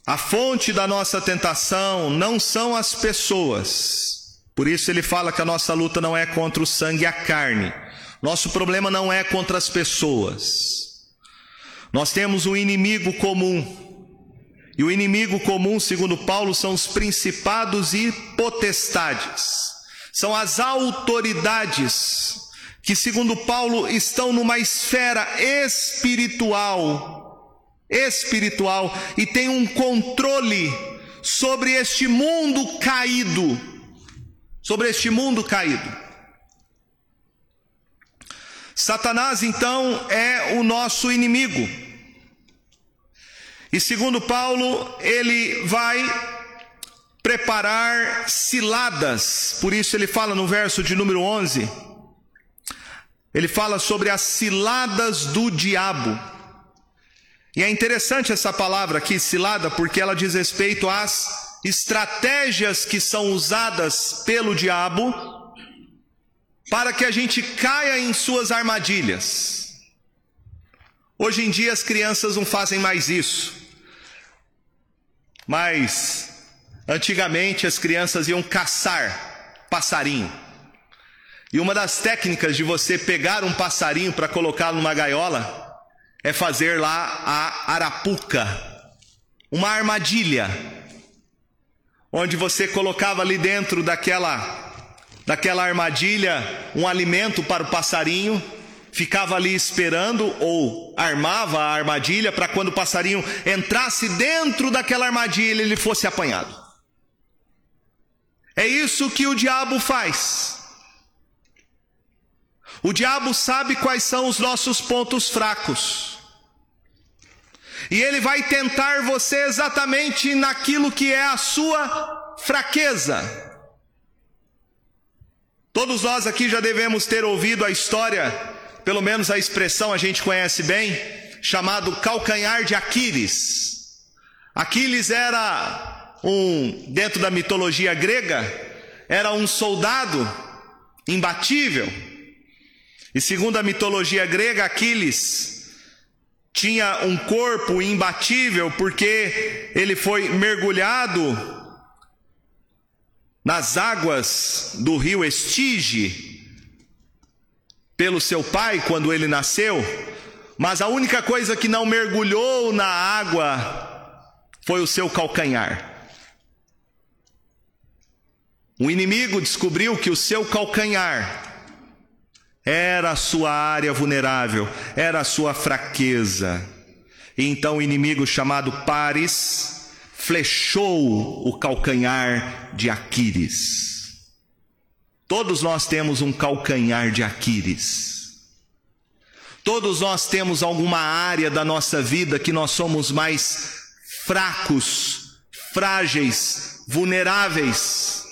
[SPEAKER 1] A fonte da nossa tentação não são as pessoas. Por isso ele fala que a nossa luta não é contra o sangue e a carne. Nosso problema não é contra as pessoas. Nós temos um inimigo comum. E o inimigo comum, segundo Paulo, são os principados e potestades. São as autoridades que, segundo Paulo, estão numa esfera espiritual. Espiritual e tem um controle sobre este mundo caído. Sobre este mundo caído. Satanás, então, é o nosso inimigo. E segundo Paulo, ele vai preparar ciladas, por isso ele fala no verso de número 11, ele fala sobre as ciladas do diabo. E é interessante essa palavra aqui, cilada, porque ela diz respeito às estratégias que são usadas pelo diabo para que a gente caia em suas armadilhas. Hoje em dia as crianças não fazem mais isso. Mas antigamente as crianças iam caçar passarinho. E uma das técnicas de você pegar um passarinho para colocá-lo numa gaiola é fazer lá a arapuca, uma armadilha, onde você colocava ali dentro daquela daquela armadilha um alimento para o passarinho, ficava ali esperando ou armava a armadilha para quando o passarinho entrasse dentro daquela armadilha ele fosse apanhado. É isso que o diabo faz. O diabo sabe quais são os nossos pontos fracos. E ele vai tentar você exatamente naquilo que é a sua fraqueza. Todos nós aqui já devemos ter ouvido a história, pelo menos a expressão a gente conhece bem, chamado calcanhar de Aquiles. Aquiles era um, dentro da mitologia grega, era um soldado imbatível. E segundo a mitologia grega, Aquiles tinha um corpo imbatível porque ele foi mergulhado nas águas do rio Estige pelo seu pai quando ele nasceu, mas a única coisa que não mergulhou na água foi o seu calcanhar. O inimigo descobriu que o seu calcanhar era a sua área vulnerável, era a sua fraqueza. E então o inimigo chamado Paris flechou o calcanhar de Aquiles. Todos nós temos um calcanhar de Aquiles. Todos nós temos alguma área da nossa vida que nós somos mais fracos, frágeis, vulneráveis.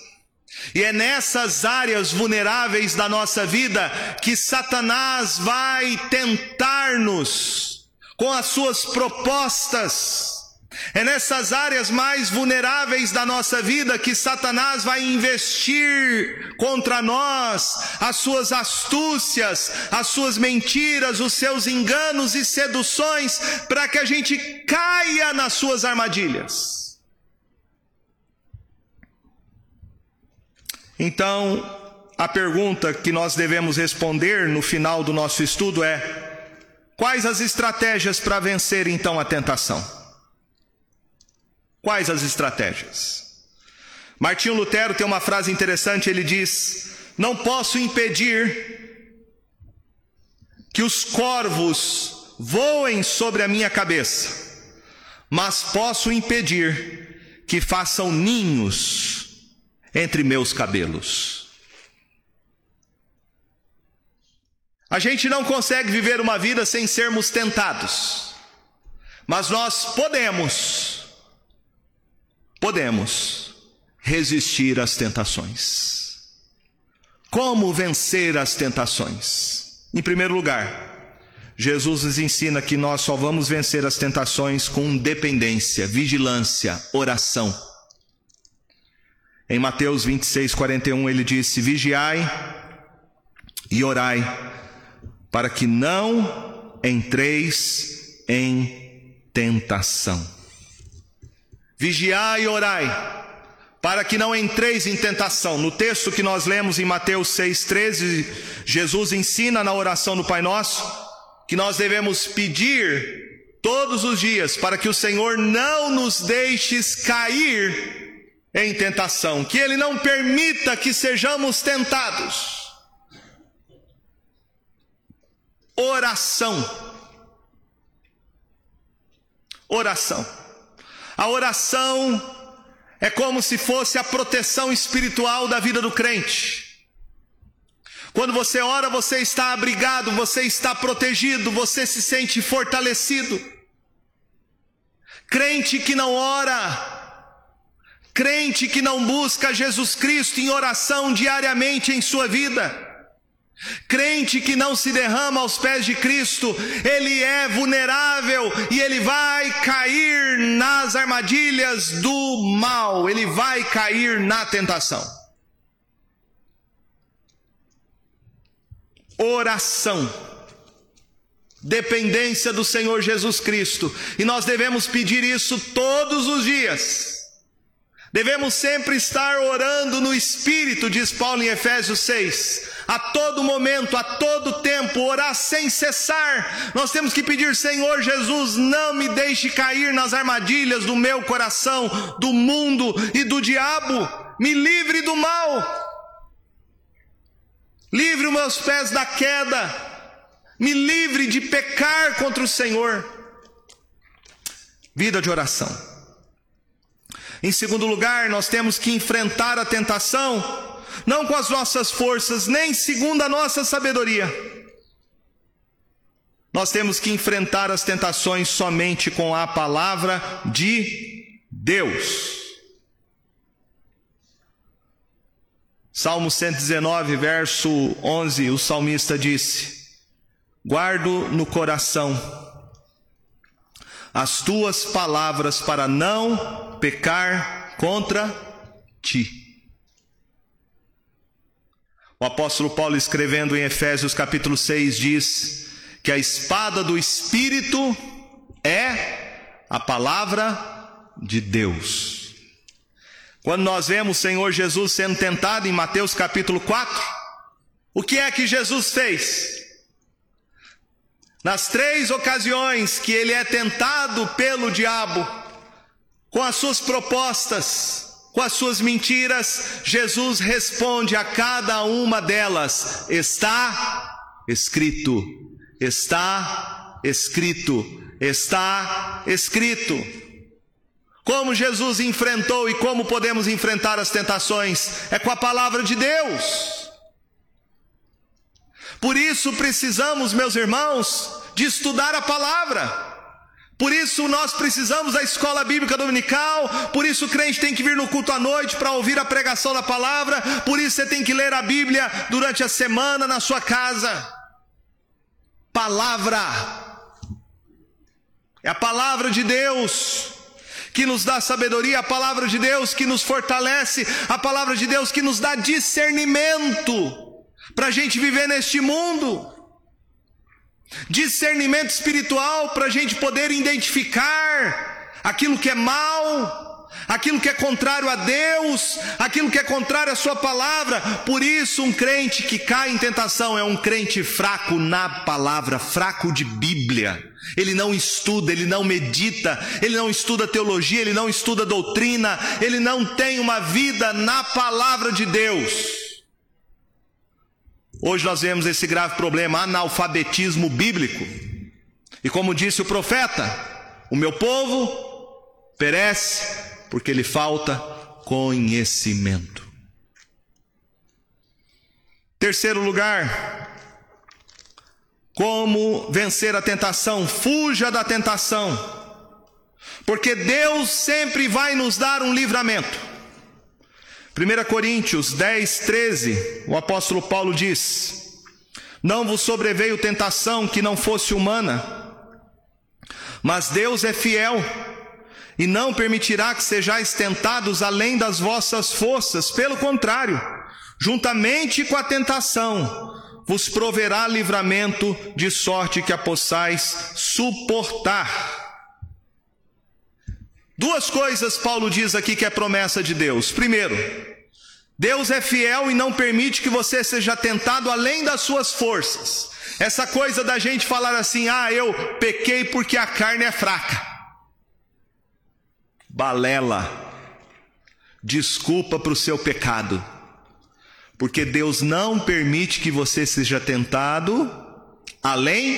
[SPEAKER 1] E é nessas áreas vulneráveis da nossa vida que Satanás vai tentar-nos com as suas propostas. É nessas áreas mais vulneráveis da nossa vida que Satanás vai investir contra nós as suas astúcias, as suas mentiras, os seus enganos e seduções, para que a gente caia nas suas armadilhas. Então, a pergunta que nós devemos responder no final do nosso estudo é: quais as estratégias para vencer então a tentação? Quais as estratégias? Martinho Lutero tem uma frase interessante, ele diz: Não posso impedir que os corvos voem sobre a minha cabeça, mas posso impedir que façam ninhos entre meus cabelos. A gente não consegue viver uma vida sem sermos tentados, mas nós podemos, podemos resistir às tentações. Como vencer as tentações? Em primeiro lugar, Jesus nos ensina que nós só vamos vencer as tentações com dependência, vigilância, oração. Em Mateus 26, 41, ele disse: Vigiai e orai, para que não entreis em tentação. Vigiai e orai, para que não entreis em tentação. No texto que nós lemos em Mateus 6,13, Jesus ensina na oração do Pai Nosso que nós devemos pedir todos os dias para que o Senhor não nos deixes cair em tentação, que Ele não permita que sejamos tentados. Oração. Oração. A oração é como se fosse a proteção espiritual da vida do crente. Quando você ora, você está abrigado, você está protegido, você se sente fortalecido. Crente que não ora, Crente que não busca Jesus Cristo em oração diariamente em sua vida. Crente que não se derrama aos pés de Cristo, ele é vulnerável e ele vai cair nas armadilhas do mal, ele vai cair na tentação. Oração, dependência do Senhor Jesus Cristo, e nós devemos pedir isso todos os dias. Devemos sempre estar orando no Espírito, diz Paulo em Efésios 6. A todo momento, a todo tempo, orar sem cessar. Nós temos que pedir, Senhor Jesus, não me deixe cair nas armadilhas do meu coração, do mundo e do diabo. Me livre do mal. Livre os meus pés da queda. Me livre de pecar contra o Senhor. Vida de oração. Em segundo lugar, nós temos que enfrentar a tentação, não com as nossas forças, nem segundo a nossa sabedoria. Nós temos que enfrentar as tentações somente com a palavra de Deus. Salmo 119, verso 11, o salmista disse: Guardo no coração as tuas palavras para não pecar contra ti. O apóstolo Paulo, escrevendo em Efésios capítulo 6, diz que a espada do Espírito é a palavra de Deus. Quando nós vemos o Senhor Jesus sendo tentado em Mateus capítulo 4, o que é que Jesus fez? Nas três ocasiões que ele é tentado pelo diabo, com as suas propostas, com as suas mentiras, Jesus responde a cada uma delas: está escrito, está escrito, está escrito. Como Jesus enfrentou e como podemos enfrentar as tentações? É com a palavra de Deus. Por isso precisamos, meus irmãos, de estudar a palavra. Por isso nós precisamos da escola bíblica dominical, por isso o crente tem que vir no culto à noite para ouvir a pregação da palavra, por isso você tem que ler a Bíblia durante a semana na sua casa. Palavra. É a palavra de Deus que nos dá sabedoria, a palavra de Deus que nos fortalece, a palavra de Deus que nos dá discernimento para a gente viver neste mundo. Discernimento espiritual para a gente poder identificar aquilo que é mal, aquilo que é contrário a Deus, aquilo que é contrário à Sua palavra. Por isso, um crente que cai em tentação é um crente fraco na palavra, fraco de Bíblia. Ele não estuda, ele não medita, ele não estuda teologia, ele não estuda doutrina, ele não tem uma vida na palavra de Deus. Hoje nós vemos esse grave problema, analfabetismo bíblico. E como disse o profeta, o meu povo perece porque lhe falta conhecimento. Terceiro lugar, como vencer a tentação? Fuja da tentação, porque Deus sempre vai nos dar um livramento. 1 Coríntios 10, 13, o apóstolo Paulo diz: Não vos sobreveio tentação que não fosse humana, mas Deus é fiel e não permitirá que sejais tentados além das vossas forças, pelo contrário, juntamente com a tentação, vos proverá livramento de sorte que a possais suportar. Duas coisas Paulo diz aqui que é promessa de Deus. Primeiro, Deus é fiel e não permite que você seja tentado além das suas forças. Essa coisa da gente falar assim: ah, eu pequei porque a carne é fraca. Balela. Desculpa para o seu pecado. Porque Deus não permite que você seja tentado além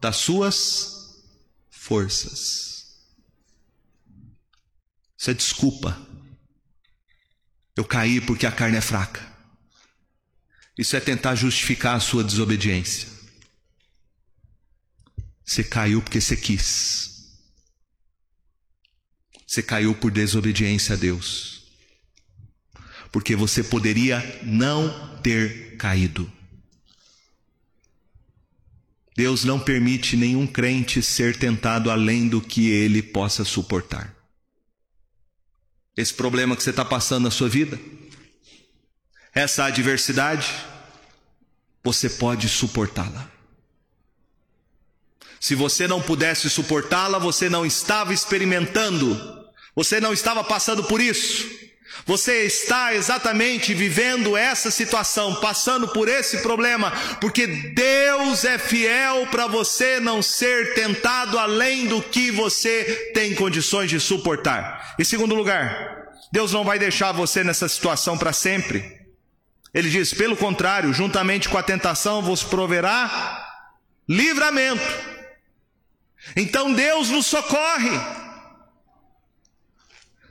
[SPEAKER 1] das suas forças. Isso é desculpa. Eu caí porque a carne é fraca. Isso é tentar justificar a sua desobediência. Você caiu porque você quis. Você caiu por desobediência a Deus. Porque você poderia não ter caído. Deus não permite nenhum crente ser tentado além do que ele possa suportar esse problema que você está passando na sua vida, essa adversidade, você pode suportá-la. Se você não pudesse suportá-la, você não estava experimentando, você não estava passando por isso. Você está exatamente vivendo essa situação, passando por esse problema, porque Deus é fiel para você não ser tentado além do que você tem condições de suportar. Em segundo lugar, Deus não vai deixar você nessa situação para sempre. Ele diz: pelo contrário, juntamente com a tentação vos proverá livramento. Então Deus nos socorre.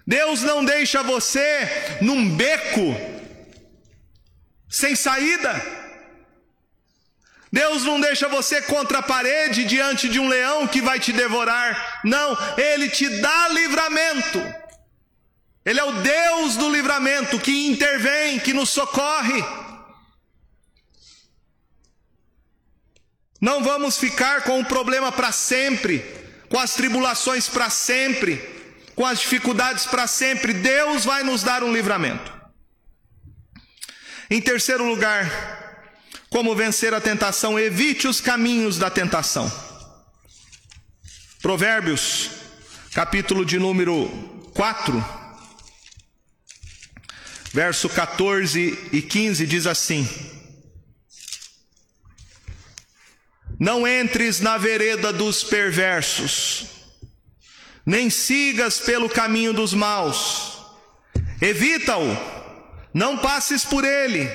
[SPEAKER 1] Deus não deixa você num beco sem saída. Deus não deixa você contra a parede diante de um leão que vai te devorar. Não, Ele te dá livramento. Ele é o Deus do livramento que intervém, que nos socorre. Não vamos ficar com o problema para sempre. com as tribulações para sempre, com as dificuldades para sempre. Deus vai nos dar um livramento. Em terceiro lugar, como vencer a tentação? Evite os caminhos da tentação. Provérbios, capítulo de número 4, verso 14 e 15 diz assim: Não entres na vereda dos perversos, nem sigas pelo caminho dos maus, evita-o, não passes por ele,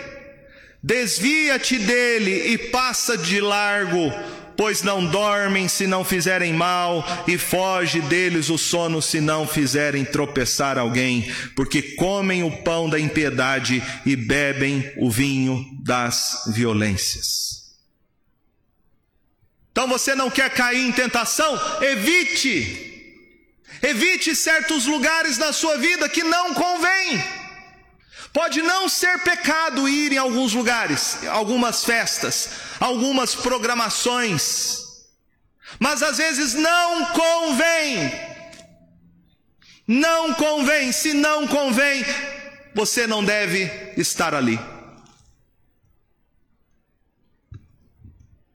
[SPEAKER 1] desvia-te dele e passa de largo, pois não dormem se não fizerem mal, e foge deles o sono se não fizerem tropeçar alguém, porque comem o pão da impiedade e bebem o vinho das violências. Então você não quer cair em tentação? Evite. Evite certos lugares na sua vida que não convém. Pode não ser pecado ir em alguns lugares, algumas festas, algumas programações, mas às vezes não convém. Não convém, se não convém, você não deve estar ali.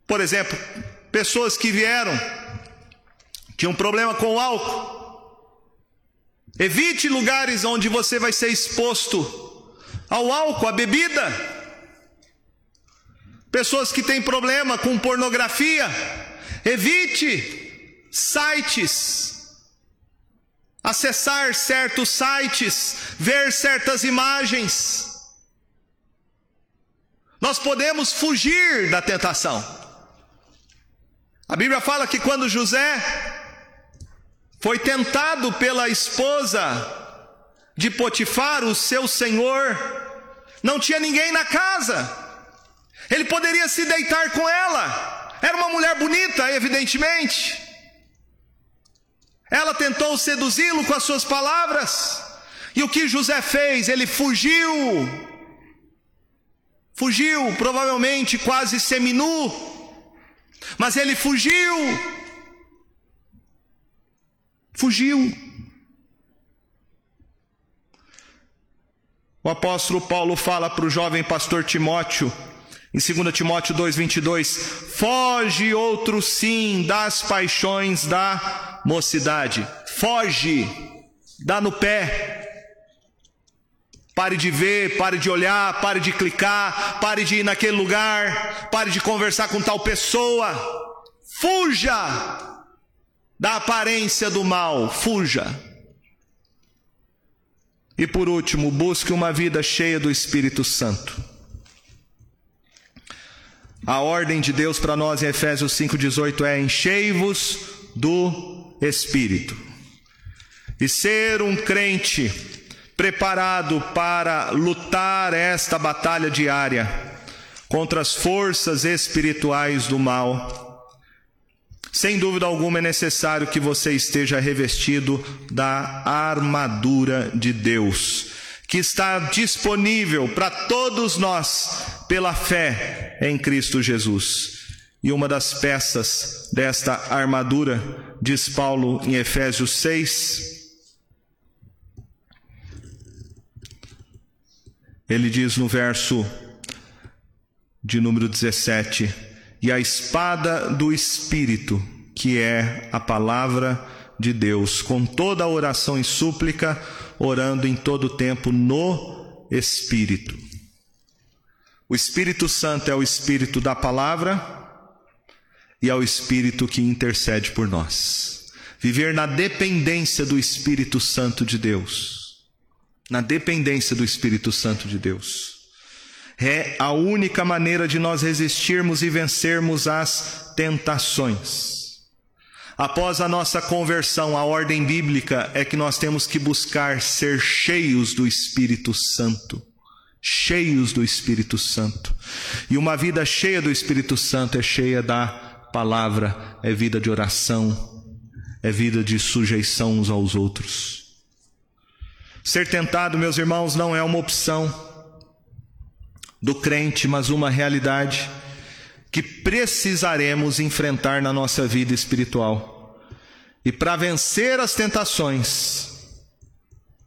[SPEAKER 1] Por exemplo, pessoas que vieram, tinham um problema com o álcool. Evite lugares onde você vai ser exposto ao álcool, à bebida. Pessoas que têm problema com pornografia, evite sites, acessar certos sites, ver certas imagens. Nós podemos fugir da tentação. A Bíblia fala que quando José foi tentado pela esposa de Potifar, o seu senhor, não tinha ninguém na casa. Ele poderia se deitar com ela. Era uma mulher bonita, evidentemente. Ela tentou seduzi-lo com as suas palavras. E o que José fez? Ele fugiu. Fugiu, provavelmente quase seminu mas ele fugiu. Fugiu. O apóstolo Paulo fala para o jovem pastor Timóteo, em 2 Timóteo 2,22: Foge outro sim das paixões da mocidade. Foge, dá no pé. Pare de ver, pare de olhar, pare de clicar, pare de ir naquele lugar, pare de conversar com tal pessoa. Fuja da aparência do mal, fuja. E por último, busque uma vida cheia do Espírito Santo. A ordem de Deus para nós em Efésios 5,18 é: enchei-vos do Espírito. E ser um crente preparado para lutar esta batalha diária contra as forças espirituais do mal. Sem dúvida alguma é necessário que você esteja revestido da armadura de Deus, que está disponível para todos nós pela fé em Cristo Jesus. E uma das peças desta armadura, diz Paulo em Efésios 6, Ele diz no verso de número 17: E a espada do Espírito, que é a palavra de Deus, com toda a oração e súplica, orando em todo o tempo no Espírito. O Espírito Santo é o Espírito da palavra e é o Espírito que intercede por nós. Viver na dependência do Espírito Santo de Deus na dependência do Espírito Santo de Deus. É a única maneira de nós resistirmos e vencermos as tentações. Após a nossa conversão, a ordem bíblica é que nós temos que buscar ser cheios do Espírito Santo. Cheios do Espírito Santo. E uma vida cheia do Espírito Santo é cheia da palavra, é vida de oração, é vida de sujeição uns aos outros. Ser tentado, meus irmãos, não é uma opção do crente, mas uma realidade que precisaremos enfrentar na nossa vida espiritual. E para vencer as tentações,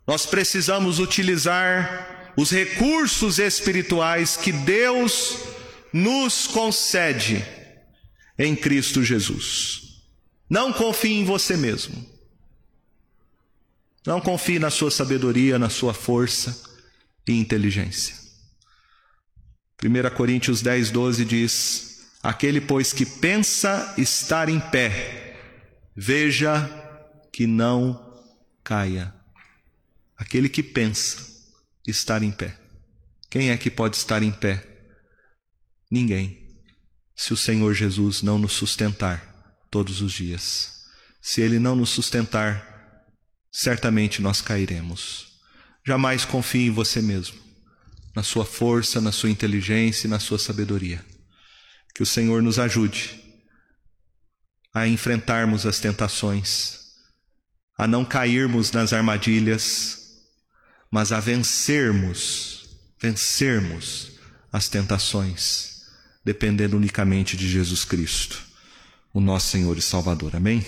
[SPEAKER 1] nós precisamos utilizar os recursos espirituais que Deus nos concede em Cristo Jesus. Não confie em você mesmo. Não confie na sua sabedoria, na sua força e inteligência. 1 Coríntios 10, 12 diz: Aquele, pois, que pensa estar em pé, veja que não caia. Aquele que pensa estar em pé. Quem é que pode estar em pé? Ninguém. Se o Senhor Jesus não nos sustentar todos os dias. Se Ele não nos sustentar, certamente nós cairemos. Jamais confie em você mesmo, na sua força, na sua inteligência e na sua sabedoria. Que o Senhor nos ajude a enfrentarmos as tentações, a não cairmos nas armadilhas, mas a vencermos, vencermos as tentações, dependendo unicamente de Jesus Cristo, o nosso Senhor e Salvador. Amém?